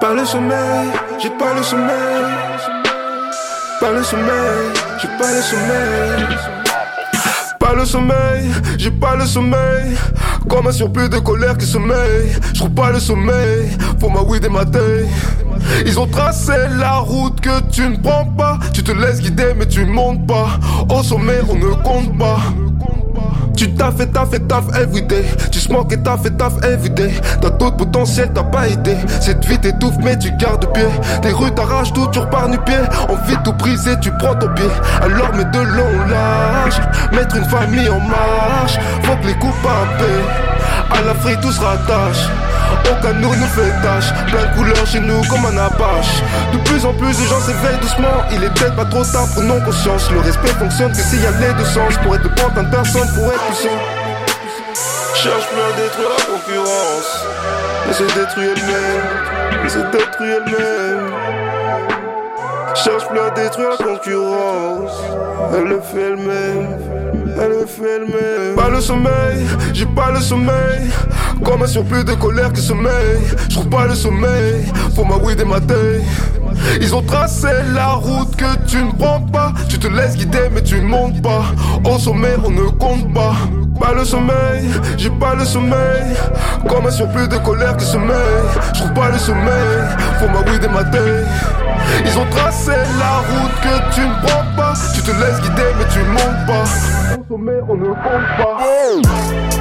pas le sommeil, j'ai pas le sommeil. Pas le sommeil, j'ai pas le sommeil. Pas le sommeil, j'ai pas le sommeil. Comme un surplus de colère qui sommeille. Je trouve pas le sommeil pour ma weed et ma. Ils ont tracé la route que tu ne prends pas. Tu te laisses guider, mais tu montes pas. Au sommet, on ne compte pas. Tu taffes et taffes et taffes everyday Tu smoke et taffes et taffes everyday T'as tout potentiel, t'as pas idée Cette vie t'étouffe mais tu gardes pied. Tes rues t'arrachent tout, tu repars nu pied. Envie de tout briser, tu prends ton pied. Alors mets de long large. Mettre une famille en marche. Faut que les coups À la tout se rattache aucun nous ne fait tâche, plein de couleurs chez nous comme un apache. De plus en plus de gens s'éveillent doucement, il est peut-être pas trop tard pour non conscience. Le respect fonctionne que s'il y a les deux sens, pour être de en personne, pour être puissant. Cherche plus à détruire la concurrence, elle se détruit elle-même, elle se détruit elle-même. Cherche plus à détruire la concurrence, elle le fait elle-même, elle le fait elle-même. Pas le sommeil, j'ai pas le sommeil. Comme un surplus de colère qui sommeille. Je trouve pas le sommeil pour ma weed et ma. Ils ont tracé la route que tu ne prends pas. Tu te laisses guider, mais tu ne montes pas. Au sommet, on ne compte pas. Pas le sommeil, j'ai pas le sommeil. Comme un surplus de colère qui sommeille. Je trouve pas le sommeil pour ma weed ma taille. Ils ont tracé la route que tu ne prends pas. Tu te laisses guider, mais tu ne montes pas. Au sommet, on ne compte pas.